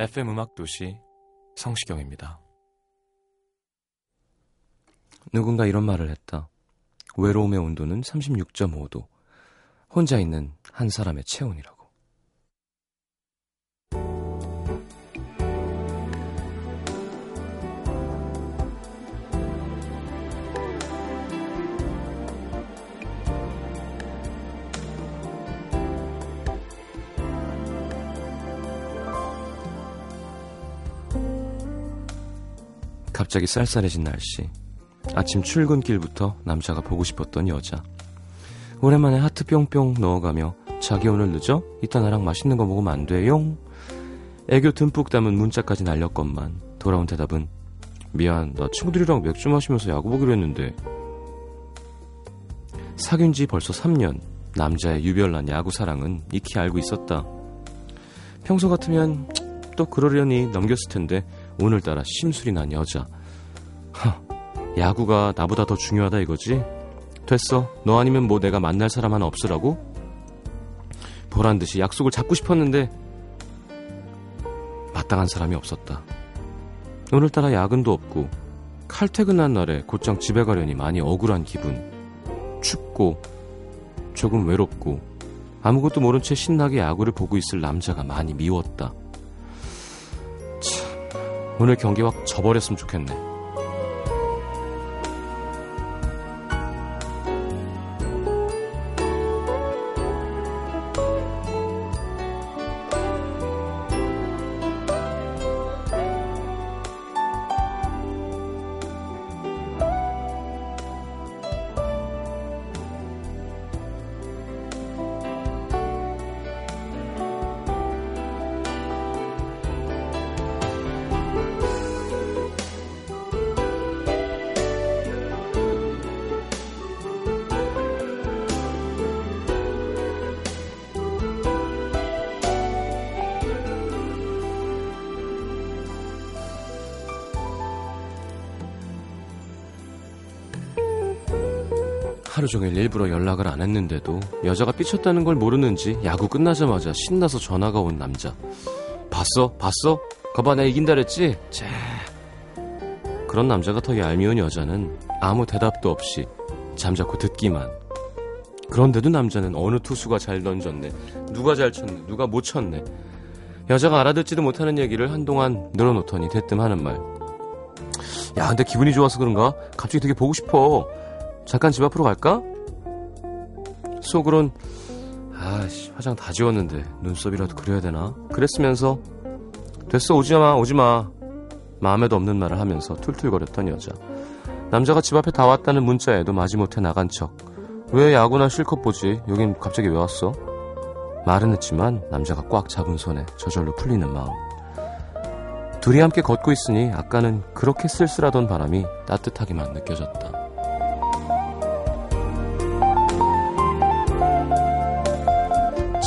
FM 음악 도시 성시경입니다. 누군가 이런 말을 했다. 외로움의 온도는 36.5도. 혼자 있는 한 사람의 체온이라고. 갑자기 쌀쌀해진 날씨. 아침 출근길부터 남자가 보고 싶었던 여자. 오랜만에 하트 뿅뿅 넣어가며 자기 오늘 늦어? 이따 나랑 맛있는 거 먹으면 안 돼용? 애교 듬뿍 담은 문자까지 날렸건만 돌아온 대답은 미안 나 친구들이랑 맥주 마시면서 야구 보기로 했는데 사귄 지 벌써 3년 남자의 유별난 야구 사랑은 익히 알고 있었다. 평소 같으면 또 그러려니 넘겼을 텐데 오늘따라 심술이 난 여자. 하, 야구가 나보다 더 중요하다 이거지? 됐어. 너 아니면 뭐 내가 만날 사람 하나 없으라고? 보란 듯이 약속을 잡고 싶었는데 마땅한 사람이 없었다. 오늘따라 야근도 없고 칼퇴근한 날에 곧장 집에 가려니 많이 억울한 기분. 춥고 조금 외롭고 아무것도 모른 채 신나게 야구를 보고 있을 남자가 많이 미웠다. 오늘 경기 확 져버렸으면 좋겠네. 하루 종일 일부러 연락을 안 했는데도 여자가 삐쳤다는 걸 모르는지 야구 끝나자마자 신나서 전화가 온 남자. 봤어? 봤어? 거봐 나 이긴다 그랬지? 자. 그런 남자가 더 얄미운 여자는 아무 대답도 없이 잠자코 듣기만. 그런데도 남자는 어느 투수가 잘 던졌네. 누가 잘 쳤네. 누가 못 쳤네. 여자가 알아듣지도 못하는 얘기를 한동안 늘어놓더니 대뜸 하는 말. 야, 근데 기분이 좋아서 그런가? 갑자기 되게 보고 싶어. 잠깐 집 앞으로 갈까? 속으론 아씨 화장 다 지웠는데 눈썹이라도 그려야 되나? 그랬으면서 됐어 오지마 오지마 마음에도 없는 말을 하면서 툴툴거렸던 여자 남자가 집 앞에 다 왔다는 문자에도 마지못해 나간 척 왜 야구나 실컷 보지 여긴 갑자기 왜 왔어? 말은 했지만 남자가 꽉 잡은 손에 저절로 풀리는 마음 둘이 함께 걷고 있으니 아까는 그렇게 쓸쓸하던 바람이 따뜻하게만 느껴졌다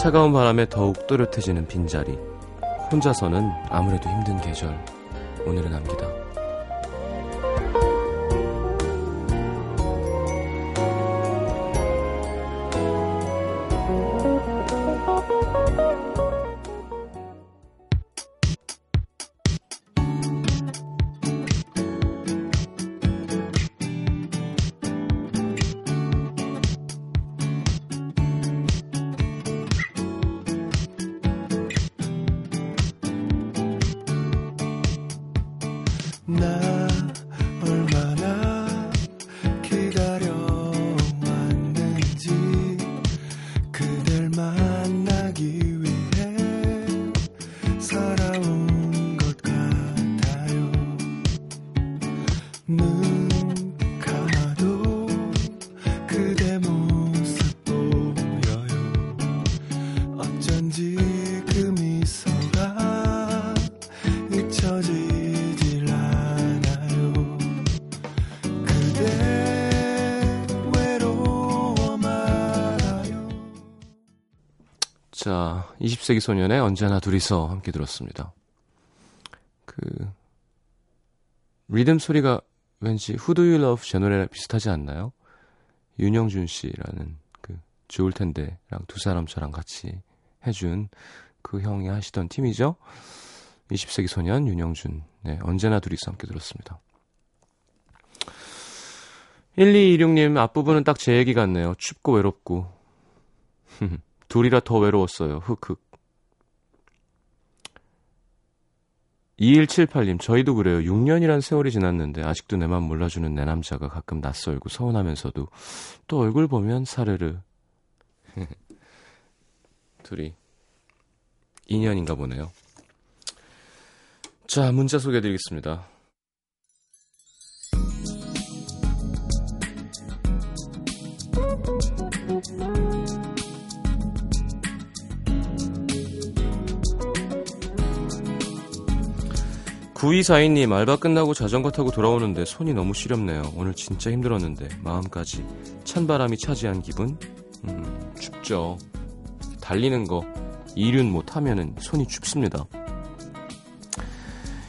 차가운 바람에 더욱 또렷해지는 빈자리. 혼자서는 아무래도 힘든 계절. 오늘은 남기다. 20세기 소년의 언제나 둘이서 함께 들었습니다. 그, 리듬 소리가 왠지 Who Do You Love 제 노래랑 비슷하지 않나요? 윤영준 씨라는 그 좋을 텐데랑 두 사람 저랑 같이 해준 그 형이 하시던 팀이죠. 20세기 소년 윤영준. 네, 언제나 둘이서 함께 들었습니다. 1226님 앞부분은 딱 제 얘기 같네요. 춥고 외롭고. 둘이라 더 외로웠어요. 흑흑. 2178님, 저희도 그래요. 6년이란 세월이 지났는데, 아직도 내 맘 몰라주는 내 남자가 가끔 낯설고 서운하면서도, 또 얼굴 보면 사르르. 둘이, 인연인가 보네요. 자, 문자 소개해드리겠습니다. 구이사인님 알바 끝나고 자전거 타고 돌아오는데 손이 너무 시렵네요. 오늘 진짜 힘들었는데 마음까지 찬바람이 차지한 기분. 음, 춥죠. 달리는 거 이륜 못 하면은 손이 춥습니다.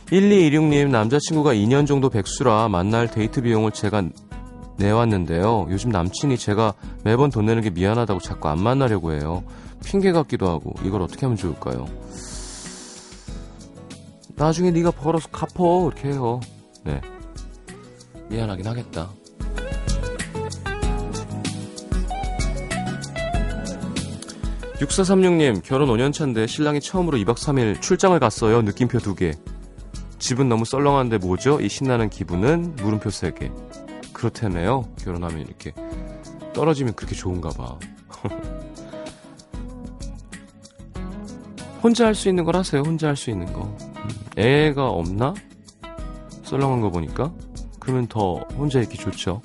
1226님 남자친구가 2년 정도 백수라 만날 데이트 비용을 제가 내왔는데요. 요즘 남친이 제가 매번 돈 내는 게 미안하다고 자꾸 안 만나려고 해요. 핑계 같기도 하고 이걸 어떻게 하면 좋을까요? 나중에 네가 벌어서 갚어 이렇게 해요. 네. 미안하긴 하겠다. 육사삼육님 결혼 5년차인데 신랑이 처음으로 2박 3일 출장을 갔어요. 느낌표 2개. 집은 너무 썰렁한데 뭐죠? 이 신나는 기분은 물음표 3개. 그렇다며요. 결혼하면 이렇게 떨어지면 그렇게 좋은가 봐. 혼자 할 수 있는 걸 하세요. 혼자 할 수 있는 거. 애가 없나? 썰렁한 거 보니까. 그러면 더 혼자 있기 좋죠.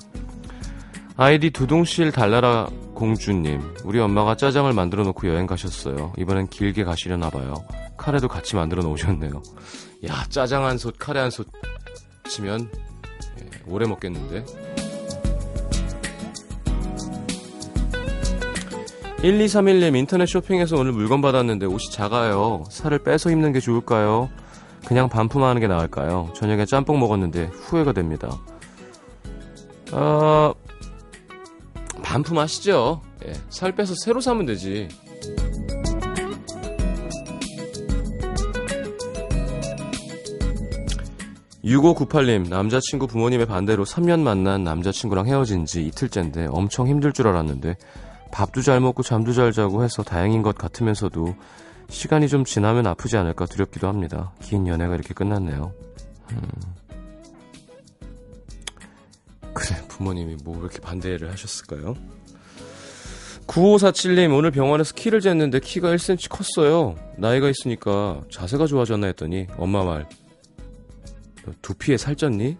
아이디 두둥실 달나라 공주님. 우리 엄마가 짜장을 만들어 놓고 여행 가셨어요. 이번엔 길게 가시려나 봐요. 카레도 같이 만들어 놓으셨네요. 야, 짜장 한 솥, 카레 한 솥 치면 예, 오래 먹겠는데. 1231님 인터넷 쇼핑에서 오늘 물건 받았는데 옷이 작아요. 살을 빼서 입는 게 좋을까요? 그냥 반품하는 게 나을까요? 저녁에 짬뽕 먹었는데 후회가 됩니다. 어, 반품하시죠. 예, 살 빼서 새로 사면 되지. 6598님, 남자친구 부모님의 반대로 3년 만난 남자친구랑 헤어진 지 이틀째인데 엄청 힘들 줄 알았는데 밥도 잘 먹고 잠도 잘 자고 해서 다행인 것 같으면서도 시간이 좀 지나면 아프지 않을까 두렵기도 합니다. 긴 연애가 이렇게 끝났네요. 음. 그래, 부모님이 뭐 이렇게 반대를 하셨을까요? 9547님, 오늘 병원에서 키를 쟀는데 키가 1cm 컸어요. 나이가 있으니까 자세가 좋아졌나 했더니 엄마 말. 두피에 살쪘니?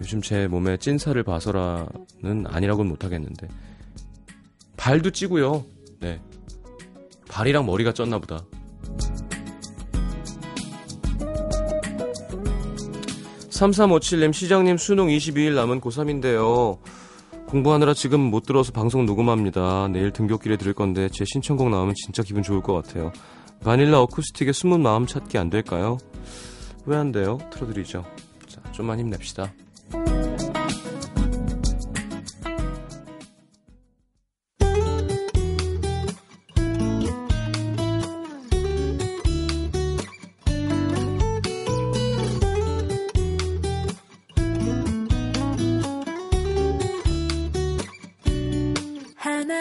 요즘 제 몸에 찐살을 봐서라는 아니라고는 못하겠는데. 발도 찌고요. 네. 발이랑 머리가 쪘나 보다. 3357님 시장님 수능 22일 남은 고3인데요. 공부하느라 지금 못 들어서 방송 녹음합니다. 내일 등교길에 들을 건데 제 신청곡 나오면 진짜 기분 좋을 것 같아요. 바닐라 어쿠스틱의 숨은 마음 찾기 안 될까요? 왜 안 돼요? 틀어드리죠. 자, 좀만 힘냅시다.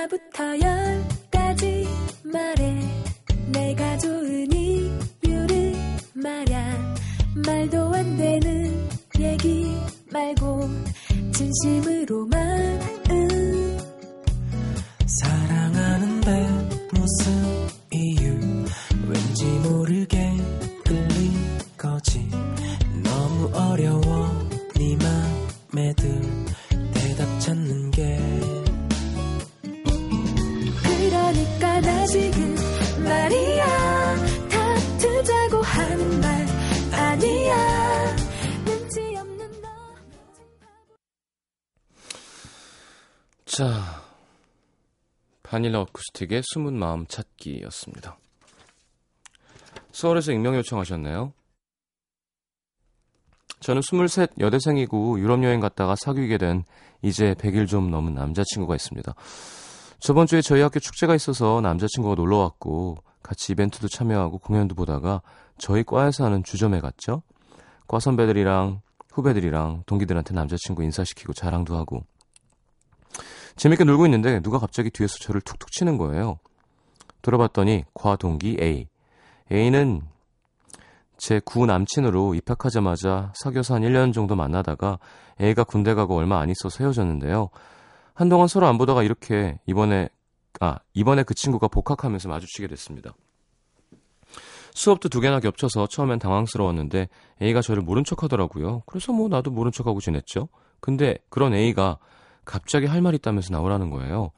자, 바닐라 어쿠스틱의 숨은 마음 찾기였습니다. 서울에서 익명 요청하셨나요? 저는 23 여대생이고 유럽 여행 갔다가 사귀게 된 이제 100일 좀 넘은 남자친구가 있습니다. 저번 주에 저희 학교 축제가 있어서 남자친구가 놀러 왔고 같이 이벤트도 참여하고 공연도 보다가 저희 과에서 하는 주점에 갔죠. 과 선배들이랑 후배들이랑 동기들한테 남자친구 인사시키고 자랑도 하고 재밌게 놀고 있는데 누가 갑자기 뒤에서 저를 툭툭 치는 거예요. 들어봤더니 과 동기 A. A는 제 구 남친으로 입학하자마자 사귀어서 한 1년 정도 만나다가 A가 군대 가고 얼마 안 있어서 헤어졌는데요. 한동안 서로 안 보다가 이렇게 이번에 아 이번에 그 친구가 복학하면서 마주치게 됐습니다. 수업도 두 개나 겹쳐서 처음엔 당황스러웠는데 A가 저를 모른 척 하더라고요. 그래서 뭐 나도 모른 척하고 지냈죠. 근데 그런 A가 갑자기 할 말 있다면서 나오라는 거예요.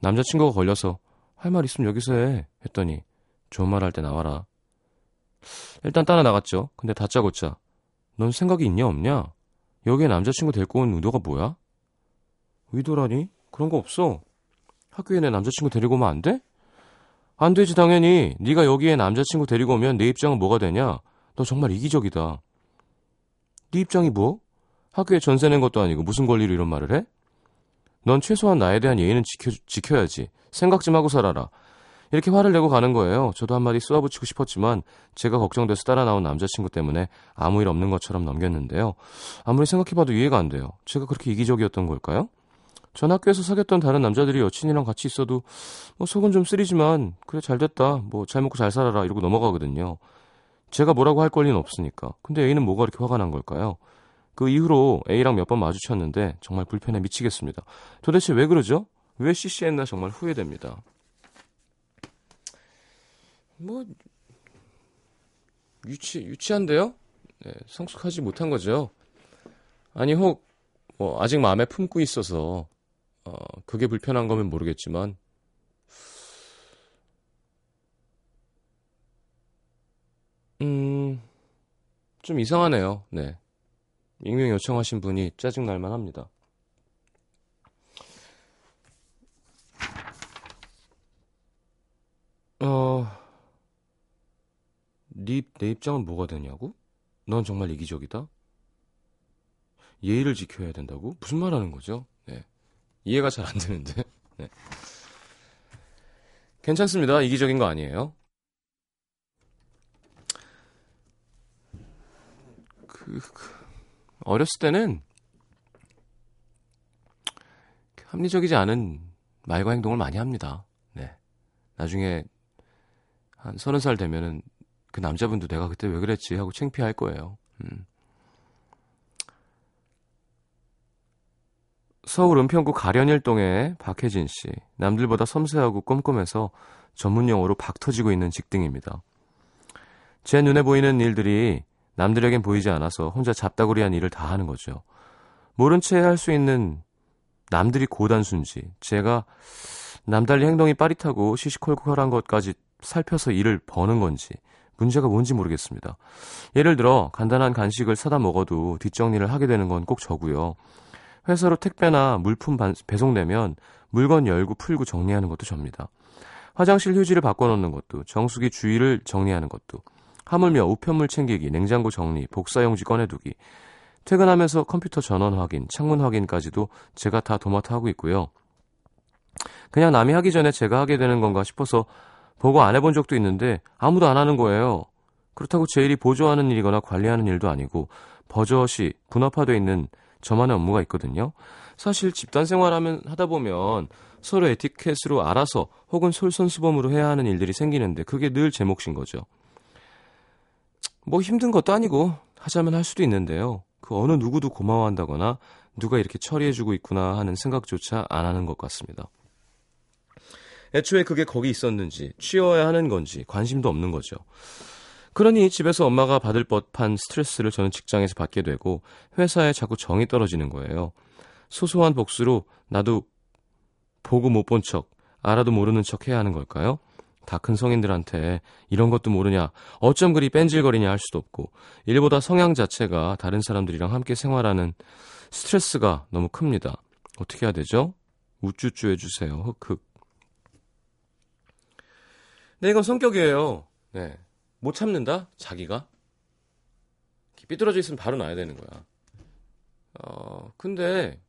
남자친구가 걸려서 할 말 있으면 여기서 해 했더니 좋은 말 할 때 나와라. 일단 따라 나갔죠. 근데 다짜고짜 넌 생각이 있냐 없냐? 여기에 남자친구 데리고 온 의도가 뭐야? 의도라니? 그런 거 없어. 학교에 내 남자친구 데리고 오면 안 돼? 안 되지 당연히. 네가 여기에 남자친구 데리고 오면 내 입장은 뭐가 되냐? 너 정말 이기적이다. 네 입장이 뭐? 학교에 전세 낸 것도 아니고 무슨 권리로 이런 말을 해? 넌 최소한 나에 대한 예의는 지켜, 지켜야지. 생각 좀 하고 살아라. 이렇게 화를 내고 가는 거예요. 저도 한마디 쏘아붙이고 싶었지만 제가 걱정돼서 따라 나온 남자친구 때문에 아무 일 없는 것처럼 넘겼는데요. 아무리 생각해봐도 이해가 안 돼요. 제가 그렇게 이기적이었던 걸까요? 전 학교에서 사귀었던 다른 남자들이 여친이랑 같이 있어도 뭐 속은 좀 쓰리지만 그래 잘 됐다. 뭐 잘 먹고 잘 살아라 이러고 넘어가거든요. 제가 뭐라고 할 권리는 없으니까. 근데 A는 뭐가 이렇게 화가 난 걸까요? 그 이후로 A랑 몇 번 마주쳤는데 정말 불편해 미치겠습니다. 도대체 왜 그러죠? 왜 CC했나 정말 후회됩니다. 뭐 유치 유치한데요? 네, 성숙하지 못한 거죠. 아니 혹 뭐 아직 마음에 품고 있어서 어 그게 불편한 거면 모르겠지만 음. 좀 이상하네요. 네. 익명 요청하신 분이 짜증 날만 합니다. 어, 네, 내 입장은 뭐가 되냐고? 넌 정말 이기적이다? 예의를 지켜야 된다고? 무슨 말 하는 거죠? 네. 이해가 잘 안 되는데. 네. 괜찮습니다. 이기적인 거 아니에요. 그, 그 어렸을 때는 합리적이지 않은 말과 행동을 많이 합니다. 네. 나중에 한 서른 살 되면은 그 남자분도 내가 그때 왜 그랬지 하고 창피할 거예요. 음. 서울 은평구 가련일동의 박혜진 씨. 남들보다 섬세하고 꼼꼼해서 전문 용어로 박 터지고 있는 직등입니다. 제 눈에 보이는 일들이 남들에겐 보이지 않아서 혼자 잡다구리한 일을 다 하는 거죠. 모른 채 할 수 있는 남들이 고단순지, 제가 남달리 행동이 빠릿하고 시시콜콜한 것까지 살펴서 일을 버는 건지 문제가 뭔지 모르겠습니다. 예를 들어 간단한 간식을 사다 먹어도 뒷정리를 하게 되는 건 꼭 저고요. 회사로 택배나 물품 배송되면 물건 열고 풀고 정리하는 것도 접니다. 화장실 휴지를 바꿔놓는 것도 정수기 주위를 정리하는 것도 하물며 우편물 챙기기, 냉장고 정리, 복사용지 꺼내두기, 퇴근하면서 컴퓨터 전원 확인, 창문 확인까지도 제가 다 도맡아 하고 있고요. 그냥 남이 하기 전에 제가 하게 되는 건가 싶어서 보고 안 해본 적도 있는데 아무도 안 하는 거예요. 그렇다고 제 일이 보조하는 일이거나 관리하는 일도 아니고 버젓이 분업화되어 있는 저만의 업무가 있거든요. 사실 집단 생활하면 하다 보면 서로 에티켓으로 알아서 혹은 솔선수범으로 해야 하는 일들이 생기는데 그게 늘 제 몫인 거죠. 뭐 힘든 것도 아니고 하자면 할 수도 있는데요. 그 어느 누구도 고마워한다거나 누가 이렇게 처리해주고 있구나 하는 생각조차 안 하는 것 같습니다. 애초에 그게 거기 있었는지 취어야 하는 건지 관심도 없는 거죠. 그러니 집에서 엄마가 받을 법한 스트레스를 저는 직장에서 받게 되고 회사에 자꾸 정이 떨어지는 거예요. 소소한 복수로 나도 보고 못 본 척, 알아도 모르는 척 해야 하는 걸까요? 다 큰 성인들한테 이런 것도 모르냐, 어쩜 그리 뺀질거리냐 할 수도 없고, 일보다 성향 자체가 다른 사람들이랑 함께 생활하는 스트레스가 너무 큽니다. 어떻게 해야 되죠? 우쭈쭈 해주세요. 흑흑. 네, 이건 성격이에요. 네. 못 참는다? 자기가? 삐뚤어져 있으면 바로 놔야 되는 거야. 어, 근데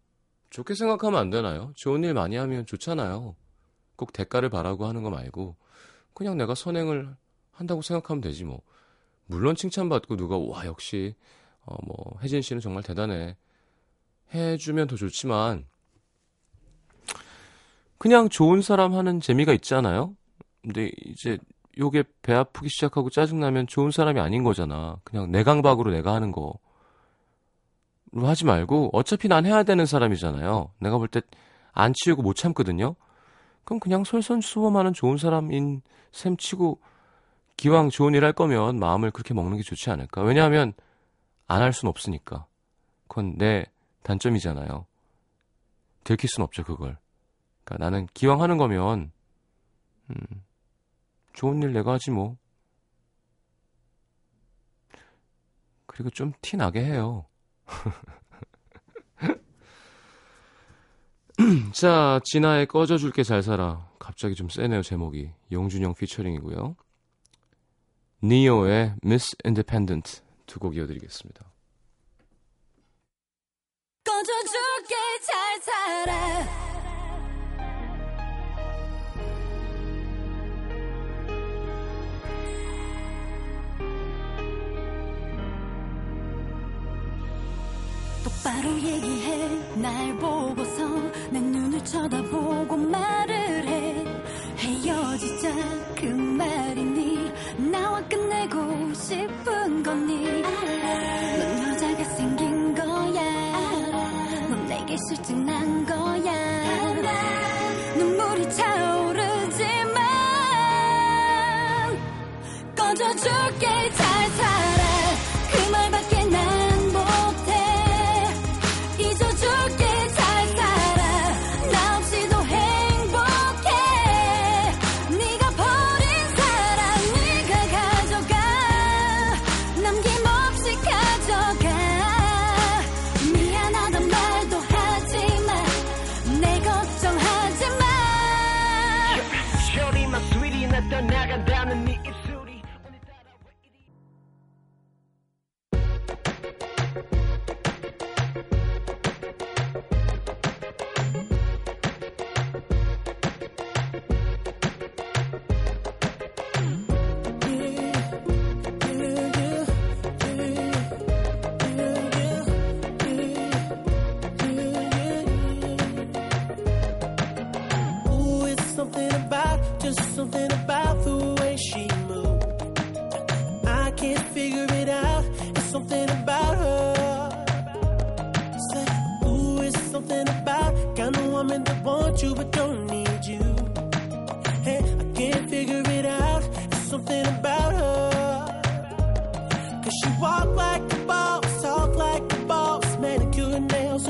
좋게 생각하면 안 되나요? 좋은 일 많이 하면 좋잖아요. 꼭 대가를 바라고 하는 거 말고 그냥 내가 선행을 한다고 생각하면 되지 뭐. 물론 칭찬받고 누가 와 역시 어 뭐 혜진 씨는 정말 대단해 해주면 더 좋지만 그냥 좋은 사람 하는 재미가 있잖아요. 근데 이제 요게 배 아프기 시작하고 짜증나면 좋은 사람이 아닌 거잖아. 그냥 내강박으로 내가 하는 거. 하지 말고 어차피 난 해야 되는 사람이잖아요. 내가 볼 때 안 치우고 못 참거든요. 그럼 그냥 솔선수범하는 좋은 사람인 셈 치고 기왕 좋은 일 할 거면 마음을 그렇게 먹는 게 좋지 않을까. 왜냐하면 안 할 순 없으니까. 그건 내 단점이잖아요. 들킬 순 없죠, 그걸. 그러니까 나는 기왕 하는 거면 음, 좋은 일 내가 하지 뭐. 그리고 좀 티 나게 해요. 자, 진아의 꺼져줄게 잘 살아. 갑자기 좀 세네요, 제목이. 용준영 피처링이고요. 니오의 Miss Independent 두 곡 이어드리겠습니다. 꺼져줄게 잘 살아 똑바로 얘기해 날 보고서 쳐다보고 말을 해. 헤어지자 그 말이니. 나와 끝내고 싶은 거니. 넌 여자가 생긴 거야. 넌 내게 실증 난 거야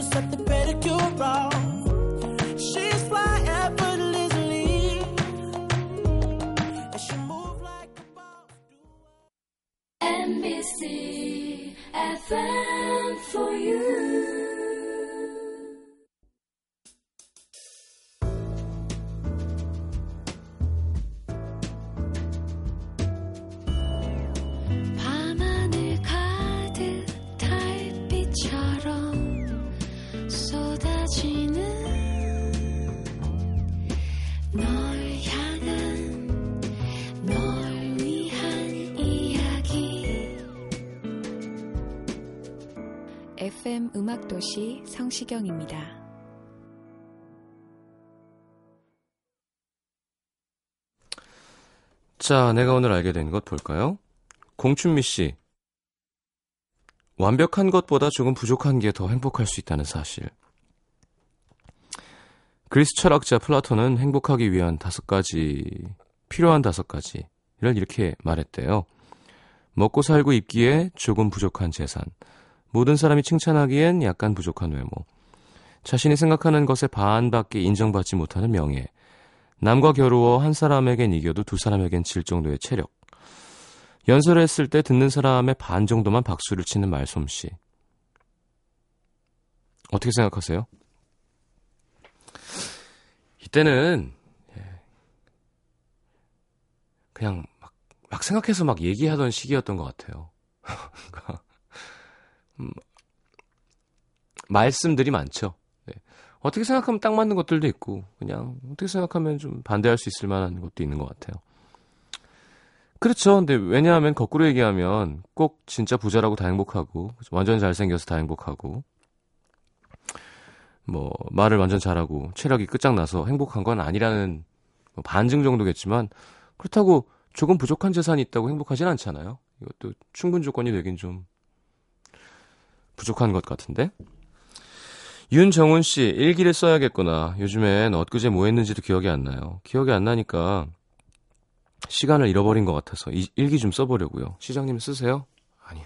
just set the pedicure off. She's fly effortlessly. And she move like a boss. MBC FM for you. 음악도시 성시경입니다. 자, 내가 오늘 알게 된 것 볼까요? 공춘미 씨. 완벽한 것보다 조금 부족한 게 더 행복할 수 있다는 사실. 그리스 철학자 플라톤은 행복하기 위한 다섯 가지, 필요한 다섯 가지를 이렇게 말했대요. 먹고 살고 입기에 조금 부족한 재산. 모든 사람이 칭찬하기엔 약간 부족한 외모. 자신이 생각하는 것의 반밖에 인정받지 못하는 명예. 남과 겨루어 한 사람에겐 이겨도 두 사람에겐 질 정도의 체력. 연설을 했을 때 듣는 사람의 반 정도만 박수를 치는 말솜씨. 어떻게 생각하세요? 이때는 예, 그냥 막, 막 생각해서 막 얘기하던 시기였던 것 같아요. 음, 말씀들이 많죠. 네. 어떻게 생각하면 딱 맞는 것들도 있고, 그냥 어떻게 생각하면 좀 반대할 수 있을 만한 것도 있는 것 같아요. 그렇죠. 근데 왜냐하면 거꾸로 얘기하면 꼭 진짜 부자라고 다 행복하고, 완전 잘생겨서 다 행복하고, 뭐, 말을 완전 잘하고, 체력이 끝장나서 행복한 건 아니라는 뭐 반증 정도겠지만, 그렇다고 조금 부족한 재산이 있다고 행복하진 않잖아요. 이것도 충분 조건이 되긴 좀 부족한 것 같은데. 윤정훈 씨, 일기를 써야겠구나. 요즘엔 엊그제 뭐 했는지도 기억이 안 나요. 기억이 안 나니까 시간을 잃어버린 것 같아서 이- 일기 좀 써보려고요. 시장님 쓰세요? 아니요.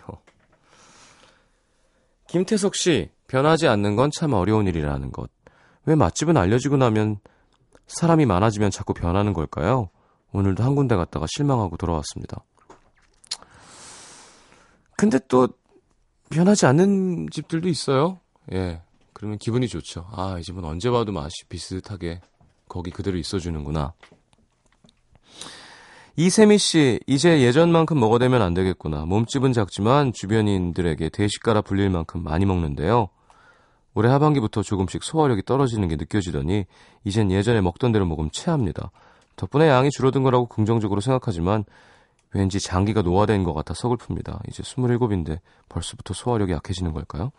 김태석 씨, 변하지 않는 건 참 어려운 일이라는 것. 왜 맛집은 알려지고 나면 사람이 많아지면 자꾸 변하는 걸까요? 오늘도 한 군데 갔다가 실망하고 돌아왔습니다. 근데 또 변하지 않는 집들도 있어요. 예. 그러면 기분이 좋죠. 아, 이 집은 언제 봐도 맛이 비슷하게 거기 그대로 있어주는구나. 이세미 씨, 이제 예전만큼 먹어대면 안 되겠구나. 몸집은 작지만 주변인들에게 대식가라 불릴 만큼 많이 먹는데요. 올해 하반기부터 조금씩 소화력이 떨어지는 게 느껴지더니 이젠 예전에 먹던 대로 먹으면 체합니다. 덕분에 양이 줄어든 거라고 긍정적으로 생각하지만 왠지 장기가 노화된 것 같아 서글픕니다. 이제 27인데 벌써부터 소화력이 약해지는 걸까요?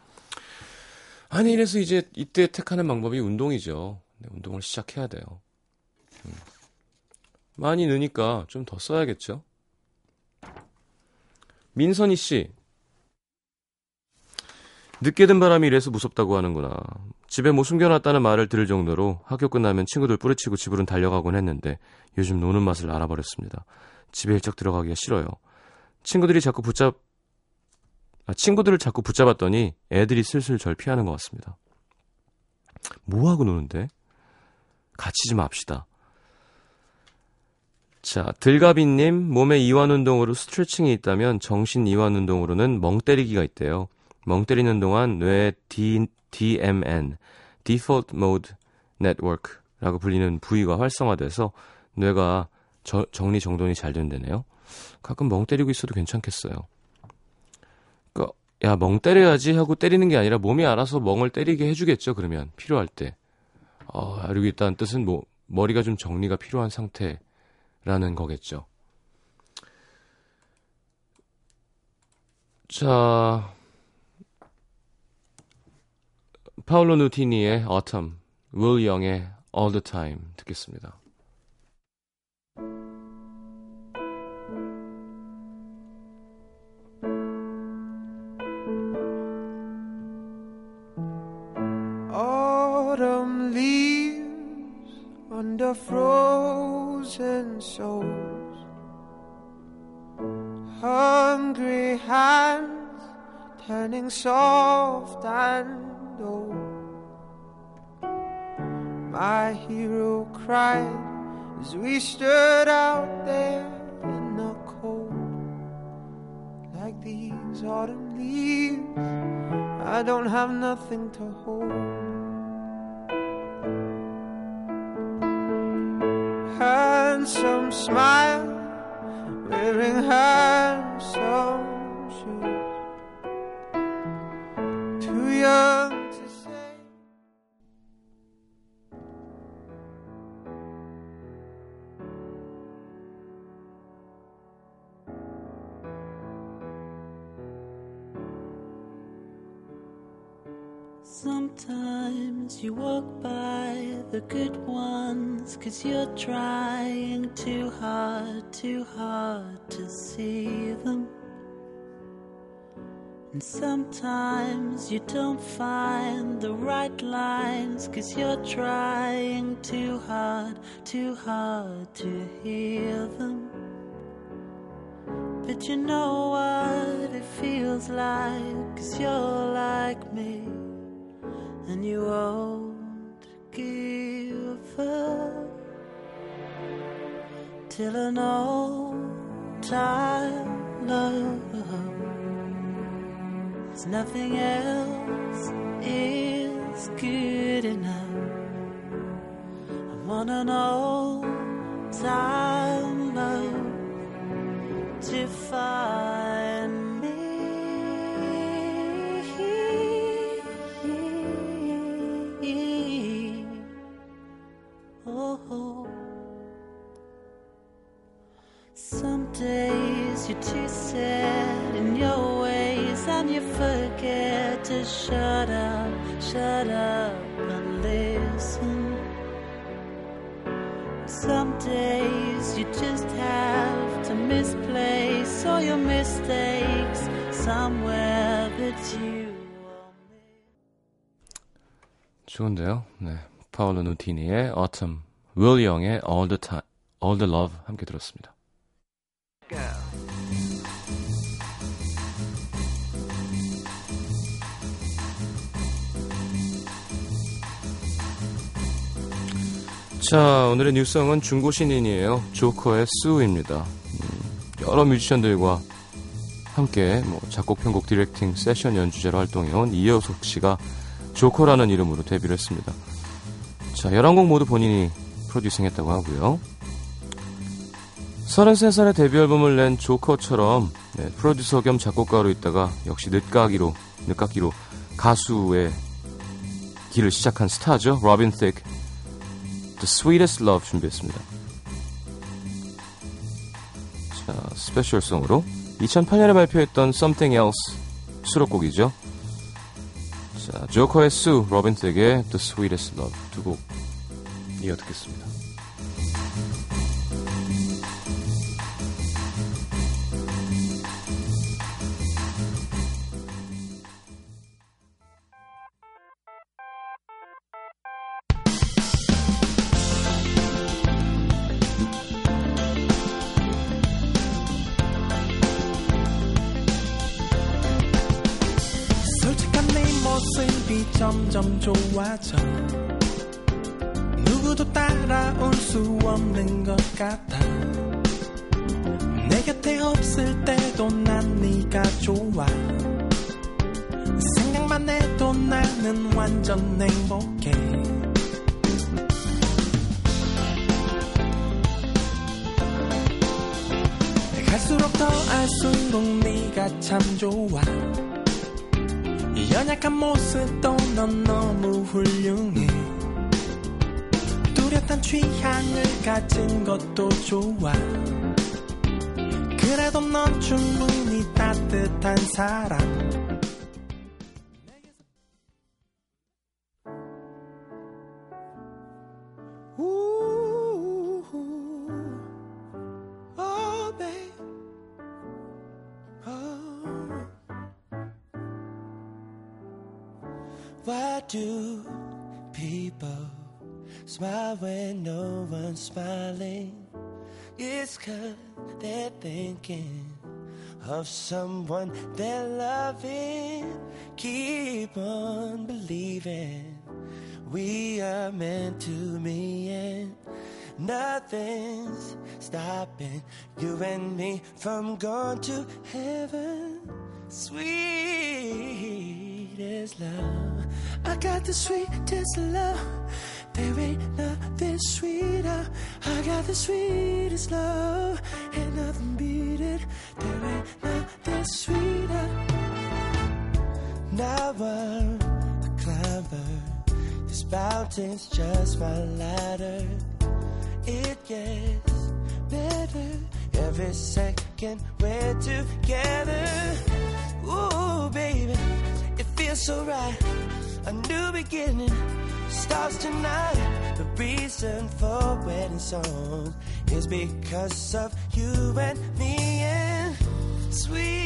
아니 이래서 이제 이때 택하는 방법이 운동이죠. 네, 운동을 시작해야 돼요. 음. 많이 느니까 좀 더 써야겠죠. 민선희 씨. 늦게 든 바람이 이래서 무섭다고 하는구나. 집에 뭐 숨겨놨다는 말을 들을 정도로 학교 끝나면 친구들 뿌리치고 집으로 달려가곤 했는데 요즘 노는 맛을 알아버렸습니다. 집에 일찍 들어가기가 싫어요. 친구들이 자꾸 붙잡, 아, 친구들을 자꾸 붙잡았더니 애들이 슬슬 절 피하는 것 같습니다. 뭐 하고 노는데? 같이 좀 합시다. 자, 들가비님, 몸의 이완 운동으로 스트레칭이 있다면 정신 이완 운동으로는 멍 때리기가 있대요. 멍 때리는 동안 뇌의 D, DMN, Default Mode Network라고 불리는 부위가 활성화돼서 뇌가 저- 정리 정돈이 잘 된다네요. 가끔 멍 때리고 있어도 괜찮겠어요. 그니까, 야, 멍 때려야지 하고 때리는 게 아니라 몸이 알아서 멍을 때리게 해주겠죠, 그러면. 필요할 때. 어, 알고 있다는 뜻은 뭐, 머리가 좀 정리가 필요한 상태라는 거겠죠. 자, 파울로 누티니의 Autumn, 윌 영의 All the Time 듣겠습니다. Turning soft and old. My hero cried as we stood out there in the cold. Like these autumn leaves, I don't have nothing to hold. handsome smile, wearing handsome cause you're trying too hard, too hard to see them. And sometimes you don't find the right lines cause you're trying too hard, too hard to hear them. But you know what it feels like cause you're like me and you won't till an old time love. Cause nothing else is good enough. I'm on an old time love. to find shut up, shut up and listen. Some days you just have to misplace all your mistakes somewhere that you will 좋은데요. 네. 파울로 누티니의 Autumn, 윌 영의 All the Time, All the Love 함께 들었습니다. 자, 오늘의 뉴스성은 중고 신인이에요. 조커의 수입니다. 음, 여러 뮤지션들과 함께 뭐 작곡, 편곡, 디렉팅, 세션 연주자로 활동해온 이효석 씨가 조커라는 이름으로 데뷔를 했습니다. 자, 11곡 모두 본인이 프로듀싱했다고 하고요. 33살에 데뷔 앨범을 낸 조커처럼 네, 프로듀서 겸 작곡가로 있다가 역시 늦가기로 늦깎이로 가수의 길을 시작한 스타죠. 로빈 틱 The Sweetest Love 준비했습니다. 자, 스페셜송으로 2008년에 발표했던 Something Else 수록곡이죠. 자, 조커의 수, 로빈 틱의 The Sweetest Love 두 곡 이어 듣겠습니다. 점점 좋아져. 누구도 따라올 수 없는 것 같아. 내 곁에 없을 때도 난 네가 좋아. 생각만 해도 나는 완전 행복해. 갈수록 더 알수록 네가 참 좋아. 이 연약한 모습도 넌 너무 훌륭해. 뚜렷한 취향을 가진 것도 좋아. 그래도 넌 충분히 따뜻한 사람. 우, do people smile when no one's smiling? It's cause they're thinking of someone they're loving. Keep on believing we are meant to be and nothing's stopping you and me from going to heaven. Sweetest love, I got the sweetest love. There ain't nothing sweeter. I got the sweetest love, and nothing beat it. There ain't nothing sweeter. Now I'm a climber. This mountain's just my ladder. It gets better every second we're together. Ooh, baby, it feels so right. A new beginning starts tonight. The reason for wedding songs is because of you and me and sweet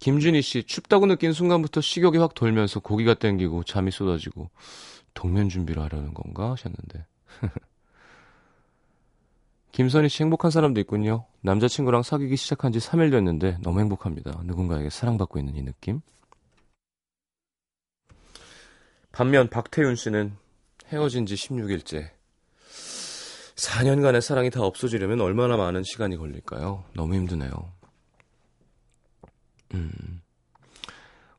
김준희 씨, 춥다고 느낀 순간부터 식욕이 확 돌면서 고기가 땡기고 잠이 쏟아지고 동면 준비를 하려는 건가 하셨는데. 김선희 씨 행복한 사람도 있군요. 남자친구랑 사귀기 시작한 지 3일 됐는데 너무 행복합니다. 누군가에게 사랑받고 있는 이 느낌. 반면 박태윤 씨는 헤어진 지 16일째. 4년간의 사랑이 다 없어지려면 얼마나 많은 시간이 걸릴까요? 너무 힘드네요. 음.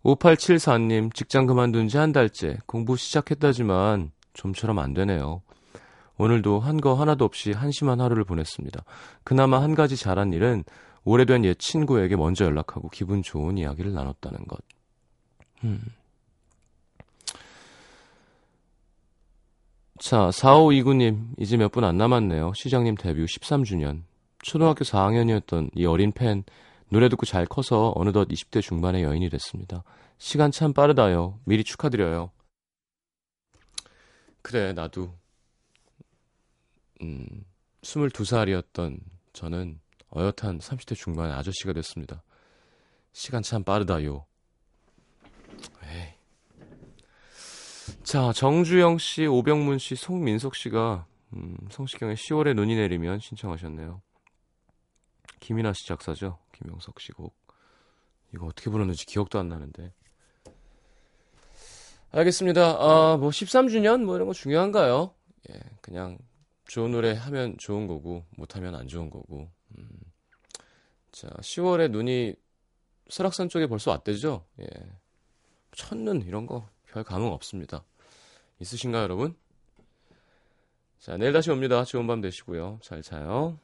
5874님, 직장 그만둔 지 한 달째 공부 시작했다지만 좀처럼 안 되네요. 오늘도 한 거 하나도 없이 한심한 하루를 보냈습니다. 그나마 한 가지 잘한 일은 오래된 옛 친구에게 먼저 연락하고 기분 좋은 이야기를 나눴다는 것. 음. 자, 4529님, 이제 몇 분 안 남았네요. 시장님 데뷔 13주년. 초등학교 4학년이었던 이 어린 팬, 노래 듣고 잘 커서 어느덧 20대 중반의 여인이 됐습니다. 시간 참 빠르다요. 미리 축하드려요. 그래, 나도. 음, 22살이었던 저는 어엿한 30대 중반의 아저씨가 됐습니다. 시간 참 빠르다요. 에이. 자, 정주영 씨, 오병문 씨, 송민석 씨가 음, 성시경의 10월에 눈이 내리면 신청하셨네요. 김이나 씨 작사죠. 김영석 씨 곡. 이거 어떻게 불렀는지 기억도 안 나는데. 알겠습니다. 아, 뭐 13주년 뭐 이런 거 중요한가요? 예, 그냥 좋은 노래 하면 좋은 거고 못 하면 안 좋은 거고. 음. 자, 10월에 눈이 설악산 쪽에 벌써 왔대죠? 예. 첫눈 이런 거 별 감흥 없습니다. 있으신가요, 여러분? 자, 내일 다시 옵니다. 좋은 밤 되시고요. 잘 자요.